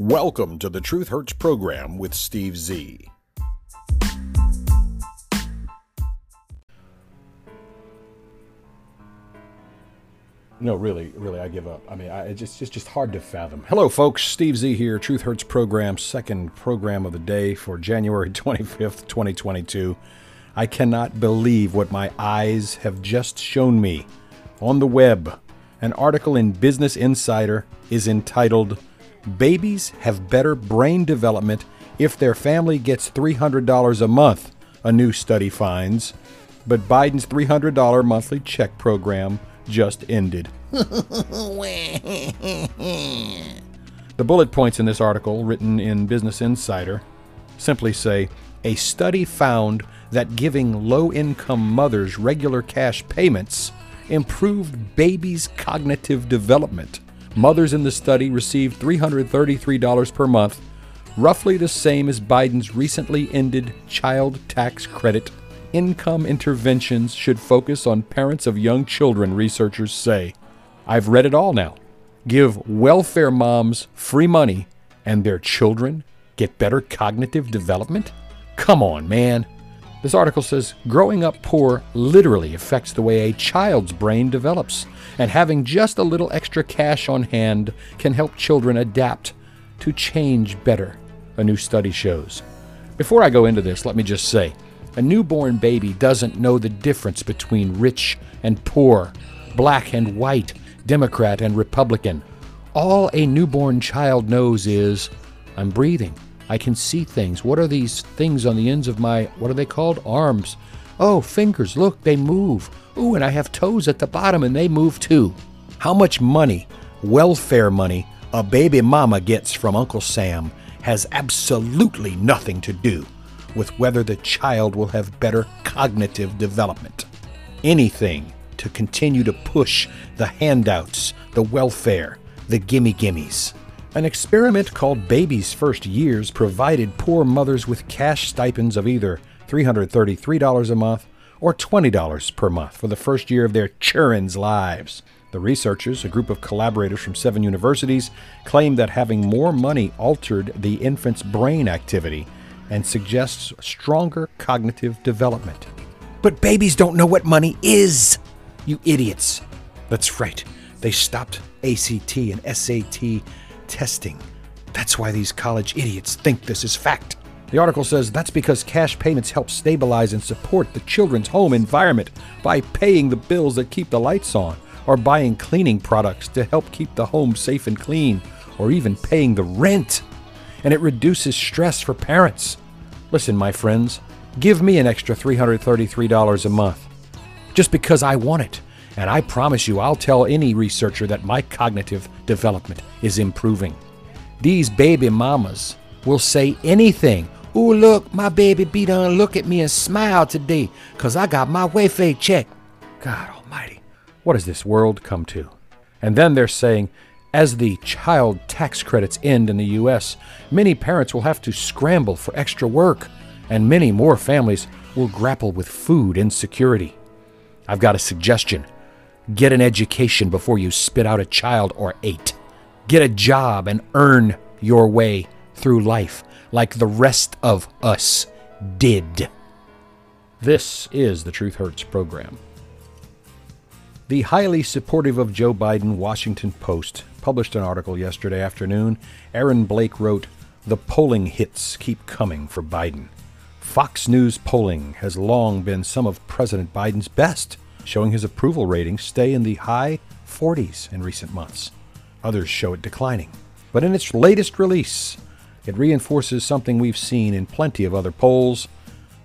Welcome to the Truth Hurts program with Steve Z. No, really, really, I give up. I mean, I, it's just, it's just hard to fathom. Hello, folks. Steve Z here. Truth Hurts program, second program of the day for January 25th, 2022. I cannot believe what my eyes have just shown me. On the web, an article in Business Insider is entitled Babies Have Better Brain Development If Their Family Gets $300 a Month, a new study finds. But Biden's $300 monthly check program just ended. the bullet points in this article, written in Business Insider, simply say a study found that giving low income mothers regular cash payments improved babies' cognitive development. Mothers in the study received $333 per month, roughly the same as Biden's recently ended child tax credit income interventions should focus on parents of young children, researchers say. I've read it all now. Give welfare moms free money and their children get better cognitive development? Come on, man. This article says growing up poor literally affects the way a child's brain develops, and having just a little extra cash on hand can help children adapt to change better, a new study shows. Before I go into this, let me just say a newborn baby doesn't know the difference between rich and poor, black and white, Democrat and Republican. All a newborn child knows is, I'm breathing. I can see things. What are these things on the ends of my, what are they called? Arms. Oh, fingers. Look, they move. Ooh, and I have toes at the bottom and they move too. How much money, welfare money, a baby mama gets from Uncle Sam has absolutely nothing to do with whether the child will have better cognitive development. Anything to continue to push the handouts, the welfare, the gimme gimmies. An experiment called Baby's First Years provided poor mothers with cash stipends of either $333 a month or $20 per month for the first year of their children's lives. The researchers, a group of collaborators from seven universities, claim that having more money altered the infant's brain activity and suggests stronger cognitive development. But babies don't know what money is, you idiots. That's right, they stopped ACT and SAT testing. That's why these college idiots think this is fact. The article says that's because cash payments help stabilize and support the children's home environment by paying the bills that keep the lights on, or buying cleaning products to help keep the home safe and clean, or even paying the rent and it reduces stress for parents. Listen, my friends, give me an extra $333 a month just because I want it. And I promise you, I'll tell any researcher that my cognitive development is improving. These baby mamas will say anything. Ooh, look, my baby be done look at me and smile today because I got my welfare check. God almighty, what has this world come to? And then they're saying, as the child tax credits end in the U.S., many parents will have to scramble for extra work, and many more families will grapple with food insecurity. I've got a suggestion get an education before you spit out a child or eight. Get a job and earn your way through life like the rest of us did. This is the Truth Hurts program. The highly supportive of Joe Biden Washington Post published an article yesterday afternoon. Aaron Blake wrote, The polling hits keep coming for Biden. Fox News polling has long been some of President Biden's best, showing his approval ratings stay in the high 40s in recent months. Others show it declining. But in its latest release, it reinforces something we've seen in plenty of other polls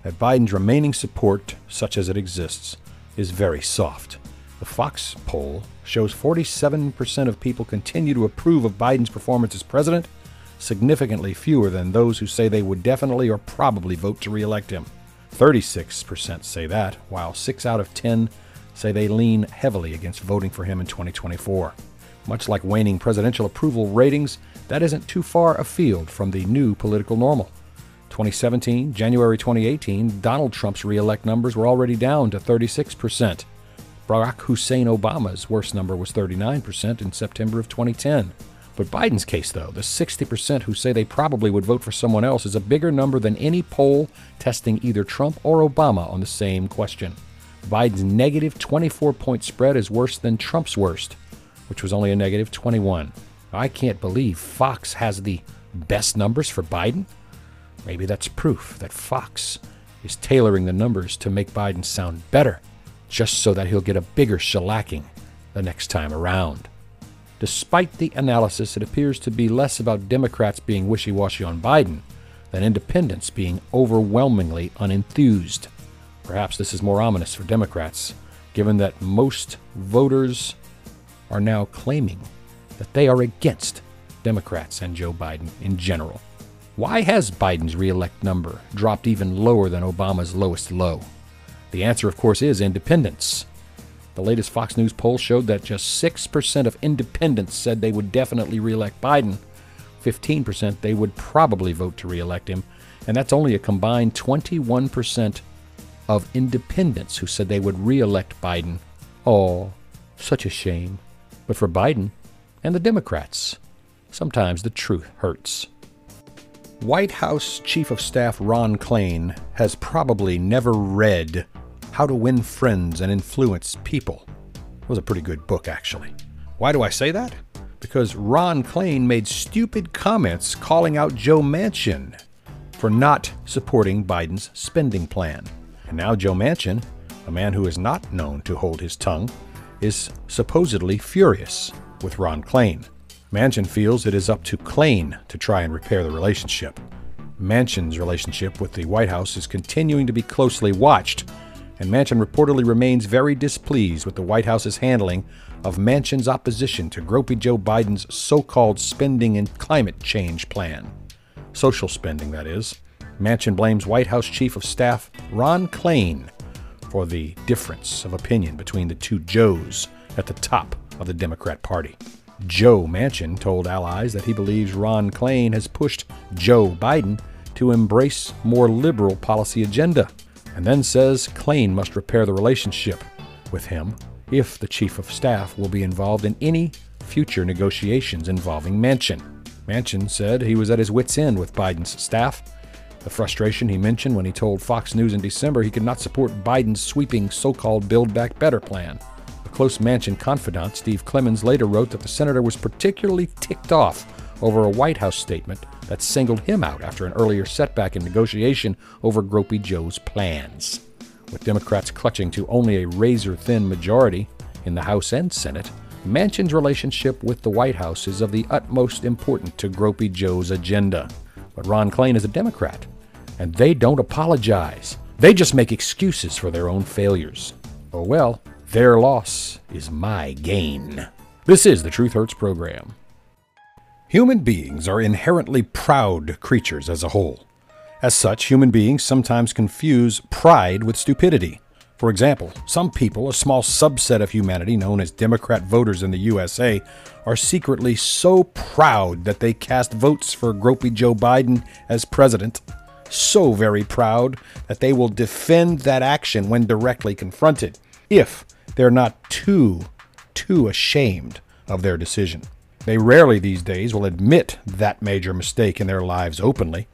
that Biden's remaining support, such as it exists, is very soft. The Fox poll shows 47% of people continue to approve of Biden's performance as president, significantly fewer than those who say they would definitely or probably vote to reelect him. 36% say that, while 6 out of 10 say they lean heavily against voting for him in 2024. Much like waning presidential approval ratings, that isn't too far afield from the new political normal. 2017, January 2018, Donald Trump's reelect numbers were already down to 36%. Barack Hussein Obama's worst number was 39% in September of 2010, But Biden's case, though, the 60% who say they probably would vote for someone else, is a bigger number than any poll testing either Trump or Obama on the same question. Biden's negative 24 point spread is worse than Trump's worst, which was only a negative 21. I can't believe Fox has the best numbers for Biden. Maybe that's proof that Fox is tailoring the numbers to make Biden sound better, just so that he'll get a bigger shellacking the next time around. Despite the analysis, it appears to be less about Democrats being wishy washy on Biden than independents being overwhelmingly unenthused. Perhaps this is more ominous for Democrats, given that most voters are now claiming that they are against Democrats and Joe Biden in general. Why has Biden's reelect number dropped even lower than Obama's lowest low? The answer, of course, is independents. The latest Fox News poll showed that just 6% of independents said they would definitely reelect Biden, 15% they would probably vote to reelect him, and that's only a combined 21% of independents who said they would reelect Biden. Oh, such a shame. But for Biden and the Democrats, sometimes the truth hurts. White House Chief of Staff Ron Klain has probably never read How to Win Friends and Influence People. It was a pretty good book, actually. Why do I say that? Because Ron Klain made stupid comments calling out Joe Manchin for not supporting Biden's spending plan. And now Joe Manchin, a man who is not known to hold his tongue, is supposedly furious with Ron Klain. Manchin feels it is up to Klain to try and repair the relationship. Manchin's relationship with the White House is continuing to be closely watched, and Manchin reportedly remains very displeased with the White House's handling of Manchin's opposition to Gropey Joe Biden's so called spending and climate change plan. Social spending, that is. Manchin blames White House Chief of Staff Ron Klain for the difference of opinion between the two Joes at the top of the Democrat Party. Joe Manchin told allies that he believes Ron Klain has pushed Joe Biden to embrace more liberal policy agenda, and then says Klain must repair the relationship with him if the chief of staff will be involved in any future negotiations involving Manchin. Manchin said he was at his wits' end with Biden's staff. The frustration he mentioned when he told Fox News in December he could not support Biden's sweeping so called Build Back Better plan A close Manchin confidant, Steve Clemons, later wrote that the senator was particularly ticked off over a White House statement that singled him out after an earlier setback in negotiation over Gropey Joe's plans. With Democrats clutching to only a razor thin majority in the House and Senate, Manchin's relationship with the White House is of the utmost importance to Gropey Joe's agenda. But Ron Klain is a Democrat, and they don't apologize. They just make excuses for their own failures. Oh well, their loss is my gain. This is the Truth Hurts program. Human beings are inherently proud creatures as a whole. As such, human beings sometimes confuse pride with stupidity. For example, some people, a small subset of humanity known as Democrat voters in the USA, are secretly so proud that they cast votes for Gropey Joe Biden as president. So very proud that they will defend that action when directly confronted, if they're not too, too ashamed of their decision. They rarely these days will admit that major mistake in their lives openly,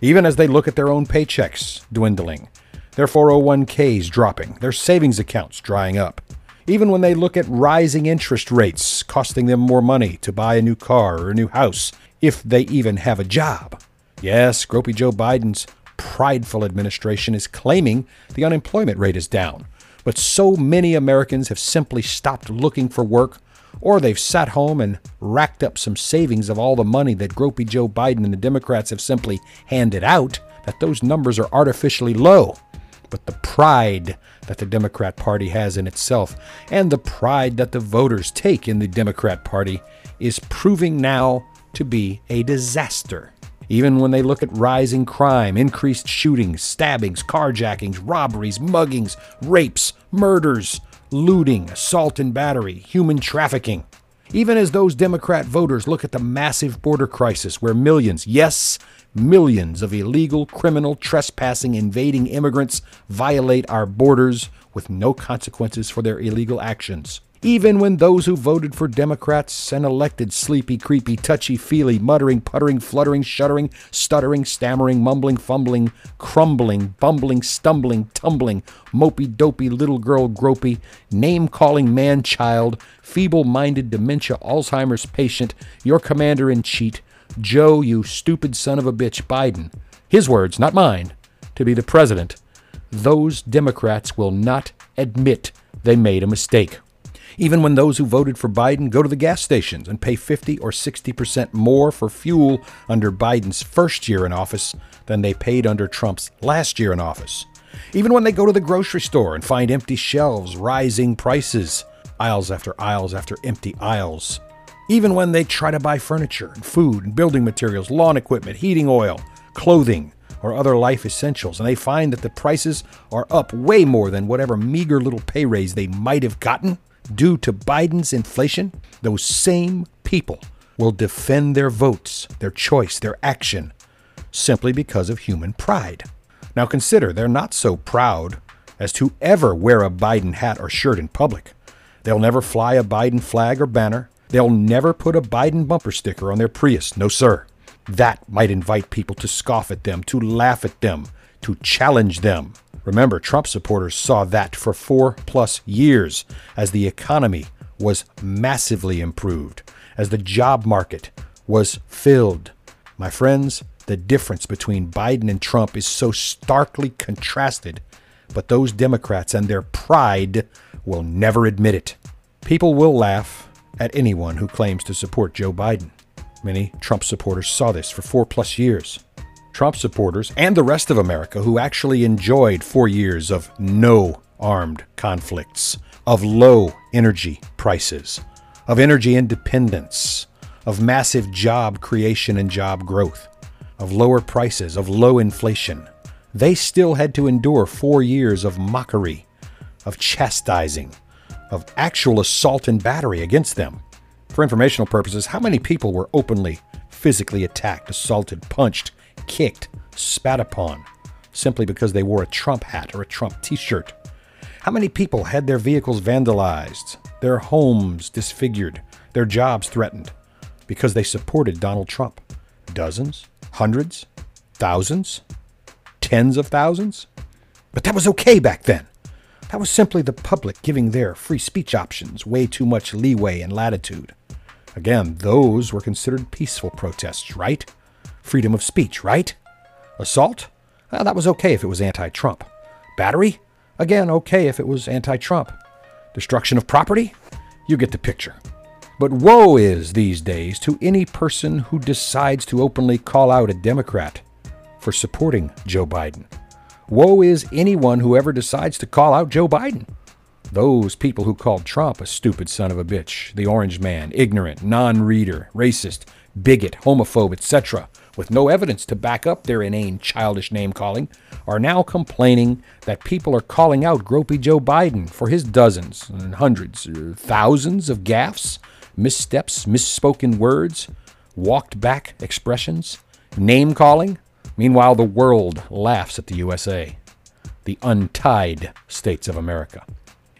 even as they look at their own paychecks dwindling, their 401ks dropping, their savings accounts drying up. Even when they look at rising interest rates costing them more money to buy a new car or a new house, if they even have a job. Yes, Gropey Joe Biden's prideful administration is claiming the unemployment rate is down, but so many Americans have simply stopped looking for work, or they've sat home and racked up some savings of all the money that Gropey Joe Biden and the Democrats have simply handed out, that those numbers are artificially low. But the pride that the Democrat Party has in itself, and the pride that the voters take in the Democrat Party, is proving now to be a disaster. Even when they look at rising crime, increased shootings, stabbings, carjackings, robberies, muggings, rapes, murders, looting, assault and battery, human trafficking. Even as those Democrat voters look at the massive border crisis where millions, yes, millions of illegal, criminal, trespassing, invading immigrants violate our borders with no consequences for their illegal actions. Even when those who voted for Democrats and elected sleepy, creepy, touchy feely, muttering, puttering, fluttering, shuddering, stuttering, stammering, mumbling, fumbling, crumbling, bumbling, stumbling, tumbling, mopey, dopey, little girl, gropey, name calling man child, feeble minded dementia Alzheimer's patient, your commander in chief, Joe, you stupid son of a bitch, Biden, his words, not mine, to be the president, those Democrats will not admit they made a mistake. Even when those who voted for Biden go to the gas stations and pay 50 or 60% more for fuel under Biden's first year in office than they paid under Trump's last year in office. Even when they go to the grocery store and find empty shelves, rising prices, aisles after aisles after empty aisles. Even when they try to buy furniture and food and building materials, lawn equipment, heating oil, clothing, or other life essentials, and they find that the prices are up way more than whatever meager little pay raise they might have gotten due to Biden's inflation, those same people will defend their votes, their choice, their action, simply because of human pride. Now consider, they're not so proud as to ever wear a Biden hat or shirt in public. They'll never fly a Biden flag or banner. They'll never put a Biden bumper sticker on their Prius. No, sir. That might invite people to scoff at them, to laugh at them, to challenge them. Remember, Trump supporters saw that for four plus years as the economy was massively improved, as the job market was filled. My friends, the difference between Biden and Trump is so starkly contrasted, but those Democrats and their pride will never admit it. People will laugh at anyone who claims to support Joe Biden. Many Trump supporters saw this for four plus years. Trump supporters and the rest of America who actually enjoyed four years of no armed conflicts, of low energy prices, of energy independence, of massive job creation and job growth, of lower prices, of low inflation. They still had to endure four years of mockery, of chastising, of actual assault and battery against them. For informational purposes, how many people were openly physically attacked, assaulted, punched, kicked, spat upon, simply because they wore a Trump hat or a Trump t shirt? How many people had their vehicles vandalized, their homes disfigured, their jobs threatened because they supported Donald Trump? Dozens? Hundreds? Thousands? Tens of thousands? But that was okay back then. That was simply the public giving their free speech options way too much leeway and latitude. Again, those were considered peaceful protests, right? Freedom of speech, right? Assault? Well, that was okay if it was anti Trump. Battery? Again, okay if it was anti Trump. Destruction of property? You get the picture. But woe is these days to any person who decides to openly call out a Democrat for supporting Joe Biden. Woe is anyone who ever decides to call out Joe Biden. Those people who called Trump a stupid son of a bitch, the orange man, ignorant, non reader, racist, bigot, homophobe, etc., with no evidence to back up their inane, childish name calling, are now complaining that people are calling out Gropey Joe Biden for his dozens and hundreds, or thousands of gaffes, missteps, misspoken words, walked back expressions, name calling. Meanwhile, the world laughs at the USA, the untied states of America.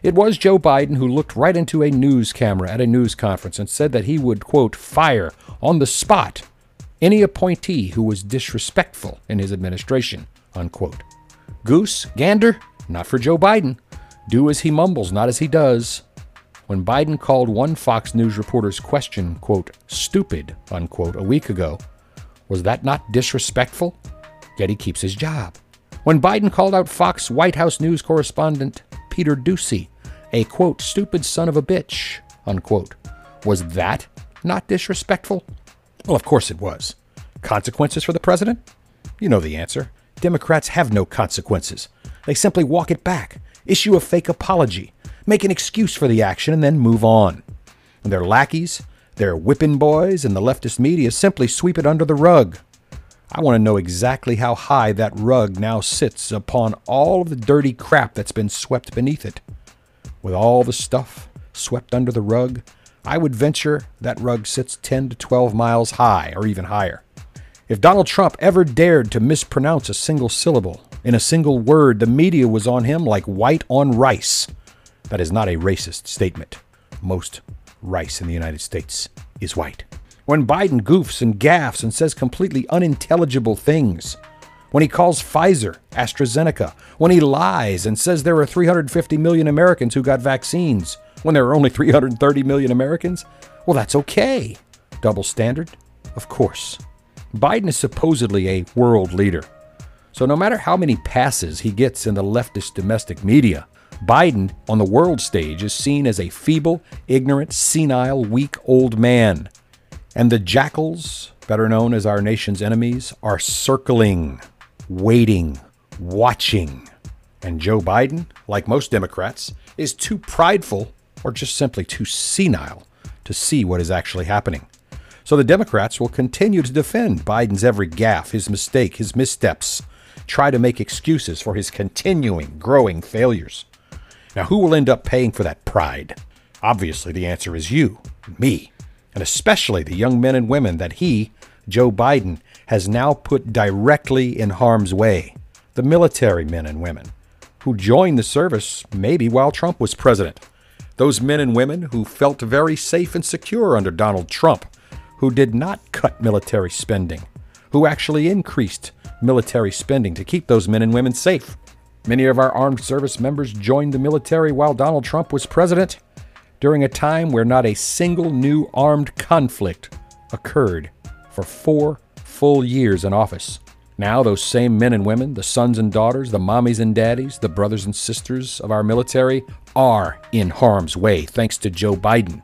It was Joe Biden who looked right into a news camera at a news conference and said that he would, quote, fire on the spot any appointee who was disrespectful in his administration, unquote. Goose, gander, not for Joe Biden. Do as he mumbles, not as he does. When Biden called one Fox News reporter's question, quote, stupid, unquote, a week ago, was that not disrespectful? Yet he keeps his job. When Biden called out Fox White House news correspondent Peter Doocy a quote, stupid son of a bitch, unquote. Was that not disrespectful? Well, of course it was. Consequences for the president? You know the answer. Democrats have no consequences. They simply walk it back, issue a fake apology, make an excuse for the action, and then move on. And their lackeys, their whipping boys, and the leftist media simply sweep it under the rug. I want to know exactly how high that rug now sits upon all of the dirty crap that's been swept beneath it with all the stuff swept under the rug, I would venture that rug sits 10 to 12 miles high or even higher. If Donald Trump ever dared to mispronounce a single syllable in a single word, the media was on him like white on rice. That is not a racist statement. most rice in the United States is white. When Biden goofs and gaffs and says completely unintelligible things, when he calls Pfizer AstraZeneca, when he lies and says there are 350 million Americans who got vaccines when there are only 330 million Americans, well, that's okay. Double standard? Of course. Biden is supposedly a world leader. So no matter how many passes he gets in the leftist domestic media, Biden on the world stage is seen as a feeble, ignorant, senile, weak old man. And the jackals, better known as our nation's enemies, are circling, waiting, watching. And Joe Biden, like most Democrats, is too prideful or just simply too senile to see what is actually happening. So the Democrats will continue to defend Biden's every gaffe, his mistake, his missteps, try to make excuses for his continuing, growing failures. Now, who will end up paying for that pride? Obviously, the answer is you, me, and especially the young men and women that he, Joe Biden, has now put directly in harm's way. The military men and women who joined the service maybe while Trump was president. Those men and women who felt very safe and secure under Donald Trump, who did not cut military spending, who actually increased military spending to keep those men and women safe. Many of our armed service members joined the military while Donald Trump was president during a time where not a single new armed conflict occurred for four full years in office. Now, those same men and women, the sons and daughters, the mommies and daddies, the brothers and sisters of our military, are in harm's way thanks to Joe Biden,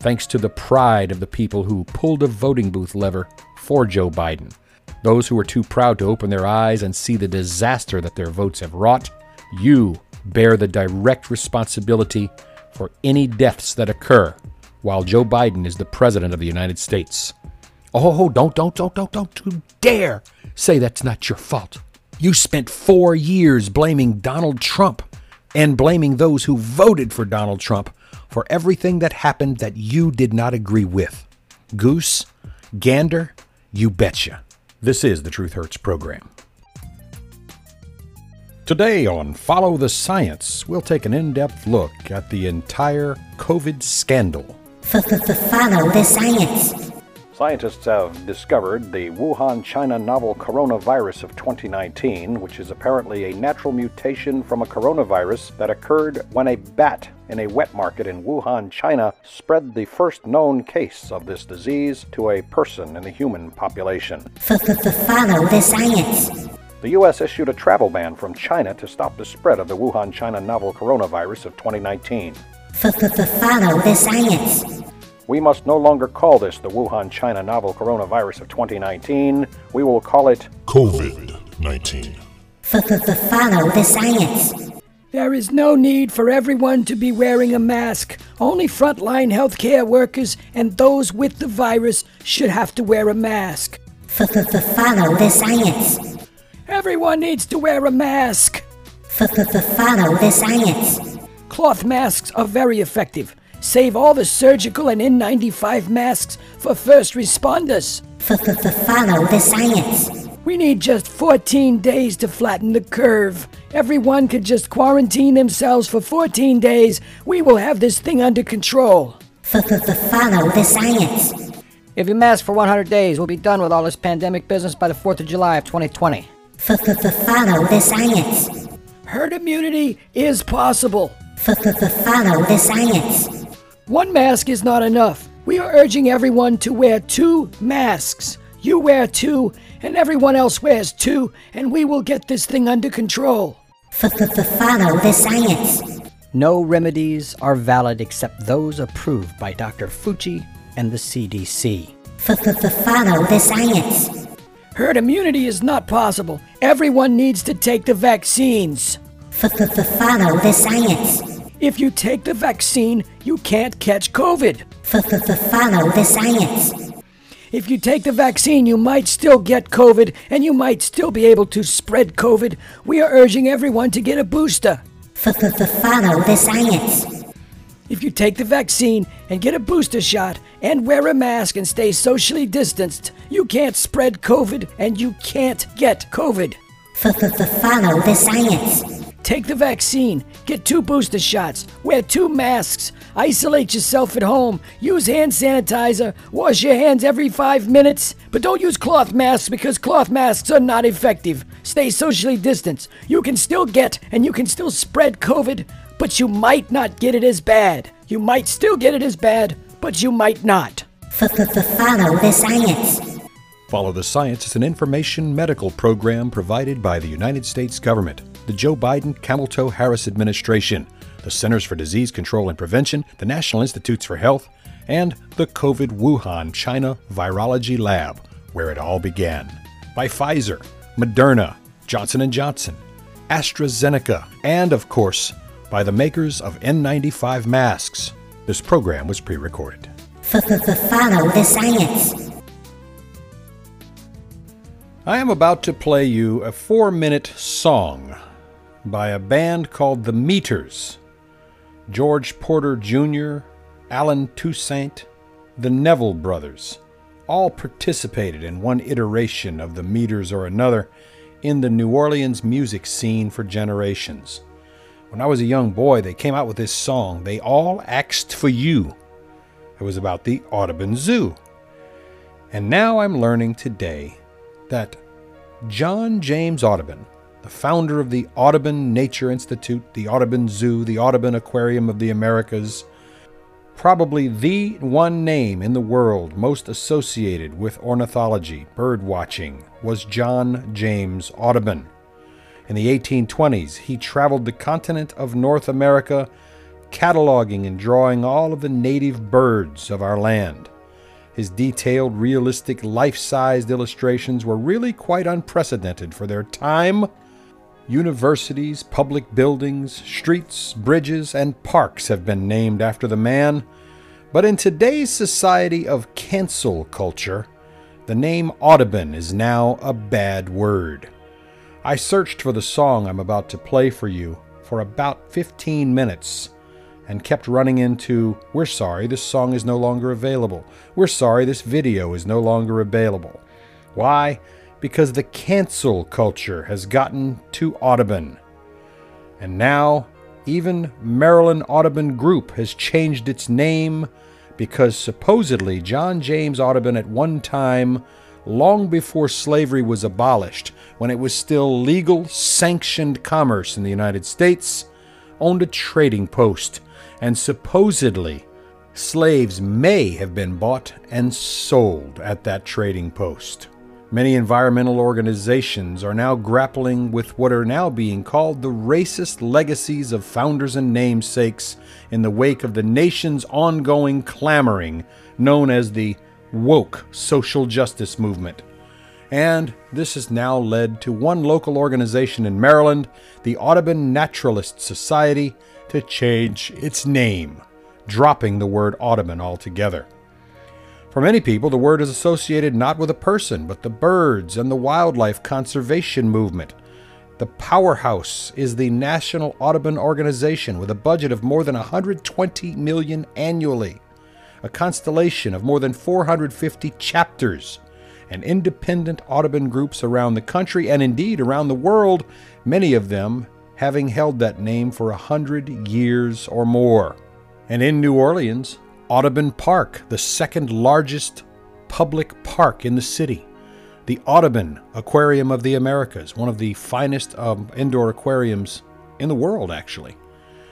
thanks to the pride of the people who pulled a voting booth lever for Joe Biden. Those who are too proud to open their eyes and see the disaster that their votes have wrought, you bear the direct responsibility for any deaths that occur while Joe Biden is the President of the United States. Oh, don't, don't, don't, don't, don't you dare say that's not your fault. You spent four years blaming Donald Trump and blaming those who voted for Donald Trump for everything that happened that you did not agree with. Goose, gander, you betcha. This is the Truth Hurts program. Today on Follow the Science, we'll take an in depth look at the entire COVID scandal. Follow the Science. Scientists have discovered the Wuhan, China novel coronavirus of 2019, which is apparently a natural mutation from a coronavirus that occurred when a bat in a wet market in Wuhan, China, spread the first known case of this disease to a person in the human population. Follow the science. The U.S. issued a travel ban from China to stop the spread of the Wuhan, China novel coronavirus of 2019. Follow the science. We must no longer call this the Wuhan, China novel coronavirus of 2019. We will call it COVID 19. Follow the science. There is no need for everyone to be wearing a mask. Only frontline healthcare workers and those with the virus should have to wear a mask. Follow the science. Everyone needs to wear a mask. Follow the science. Cloth masks are very effective. Save all the surgical and N95 masks for first responders. Follow the science. We need just 14 days to flatten the curve. Everyone could just quarantine themselves for 14 days. We will have this thing under control. The follow the science. If you mask for 100 days, we'll be done with all this pandemic business by the 4th of July of 2020. Follow the science. Herd immunity is possible. The follow the science. One mask is not enough. We are urging everyone to wear two masks. You wear two, and everyone else wears two, and we will get this thing under control. Follow the science. No remedies are valid except those approved by Dr. Fauci and the CDC. Follow the science. Herd immunity is not possible. Everyone needs to take the vaccines. Follow the science. If you take the vaccine, you can't catch COVID. Follow the science. If you take the vaccine, you might still get COVID and you might still be able to spread COVID. We are urging everyone to get a booster. Follow the science. If you take the vaccine and get a booster shot and wear a mask and stay socially distanced, you can't spread COVID and you can't get COVID. Follow the science. Take the vaccine, get two booster shots, wear two masks, isolate yourself at home, use hand sanitizer, wash your hands every five minutes, but don't use cloth masks because cloth masks are not effective. Stay socially distanced. You can still get and you can still spread COVID, but you might not get it as bad. You might still get it as bad, but you might not. Follow the science. Follow the Science is an information medical program provided by the United States government, the Joe Biden Camel Toe Harris administration, the Centers for Disease Control and Prevention, the National Institutes for Health, and the COVID Wuhan China Virology Lab, where it all began. By Pfizer, Moderna, Johnson & Johnson, AstraZeneca, and of course, by the makers of N95 masks. This program was pre-recorded. Follow the science. I am about to play you a four minute song by a band called The Meters. George Porter Jr., Allen Toussaint, the Neville Brothers all participated in one iteration of The Meters or another in the New Orleans music scene for generations. When I was a young boy, they came out with this song, They All Axed for You. It was about the Audubon Zoo. And now I'm learning today that John James Audubon, the founder of the Audubon Nature Institute, the Audubon Zoo, the Audubon Aquarium of the Americas, probably the one name in the world most associated with ornithology, bird watching, was John James Audubon. In the 1820s, he traveled the continent of North America, cataloging and drawing all of the native birds of our land. His detailed, realistic, life sized illustrations were really quite unprecedented for their time. Universities, public buildings, streets, bridges, and parks have been named after the man. But in today's society of cancel culture, the name Audubon is now a bad word. I searched for the song I'm about to play for you for about 15 minutes and kept running into, We're sorry, this song is no longer available. We're sorry, this video is no longer available. Why? Because the cancel culture has gotten to Audubon. And now, even Maryland Audubon Group has changed its name because supposedly John James Audubon at one time, long before slavery was abolished, when it was still legal, sanctioned commerce in the United States, owned a trading post and supposedly slaves may have been bought and sold at that trading post. Many environmental organizations are now grappling with what are now being called the racist legacies of founders and namesakes in the wake of the nation's ongoing clamoring known as the woke social justice movement. And this has now led to one local organization in Maryland, the Audubon Naturalist Society, to change its name, dropping the word Audubon altogether. For many people, the word is associated not with a person, but the birds and the wildlife conservation movement. The powerhouse is the National Audubon Organization with a budget of more than 120 million annually, a constellation of more than 450 chapters, and independent Audubon groups around the country and indeed around the world, many of them having held that name for a hundred years or more. And in New Orleans, Audubon Park, the second largest public park in the city. The Audubon Aquarium of the Americas, one of the finest um, indoor aquariums in the world, actually.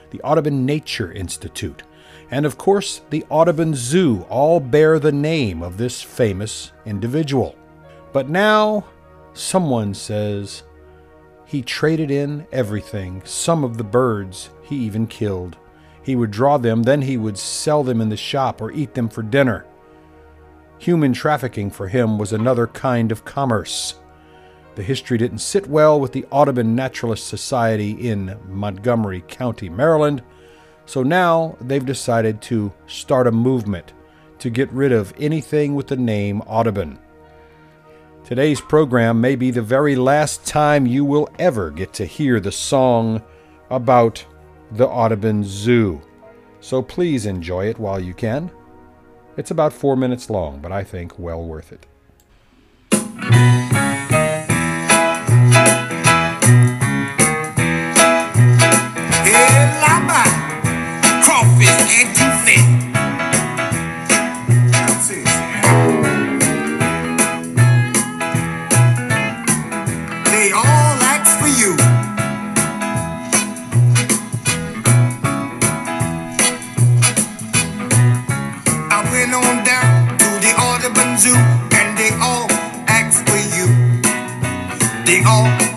The Audubon Nature Institute. And of course, the Audubon Zoo all bear the name of this famous individual. But now, someone says, he traded in everything, some of the birds he even killed. He would draw them, then he would sell them in the shop or eat them for dinner. Human trafficking for him was another kind of commerce. The history didn't sit well with the Audubon Naturalist Society in Montgomery County, Maryland, so now they've decided to start a movement to get rid of anything with the name Audubon. Today's program may be the very last time you will ever get to hear the song about the Audubon Zoo. So please enjoy it while you can. It's about four minutes long, but I think well worth it. they all ask for you. They all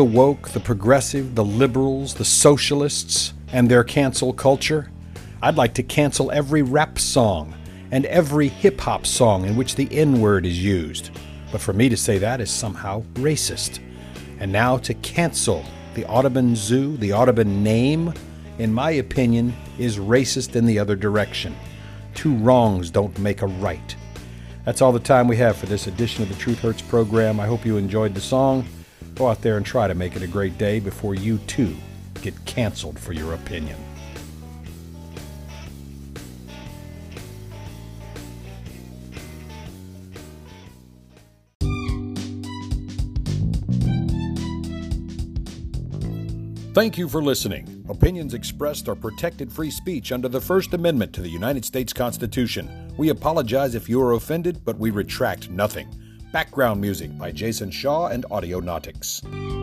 the woke, the progressive, the liberals, the socialists, and their cancel culture. I'd like to cancel every rap song and every hip hop song in which the N word is used. But for me to say that is somehow racist. And now to cancel the Audubon Zoo, the Audubon name, in my opinion, is racist in the other direction. Two wrongs don't make a right. That's all the time we have for this edition of the Truth Hurts program. I hope you enjoyed the song. Go out there and try to make it a great day before you too get canceled for your opinion. Thank you for listening. Opinions expressed are protected free speech under the First Amendment to the United States Constitution. We apologize if you are offended, but we retract nothing. Background music by Jason Shaw and Audionautix.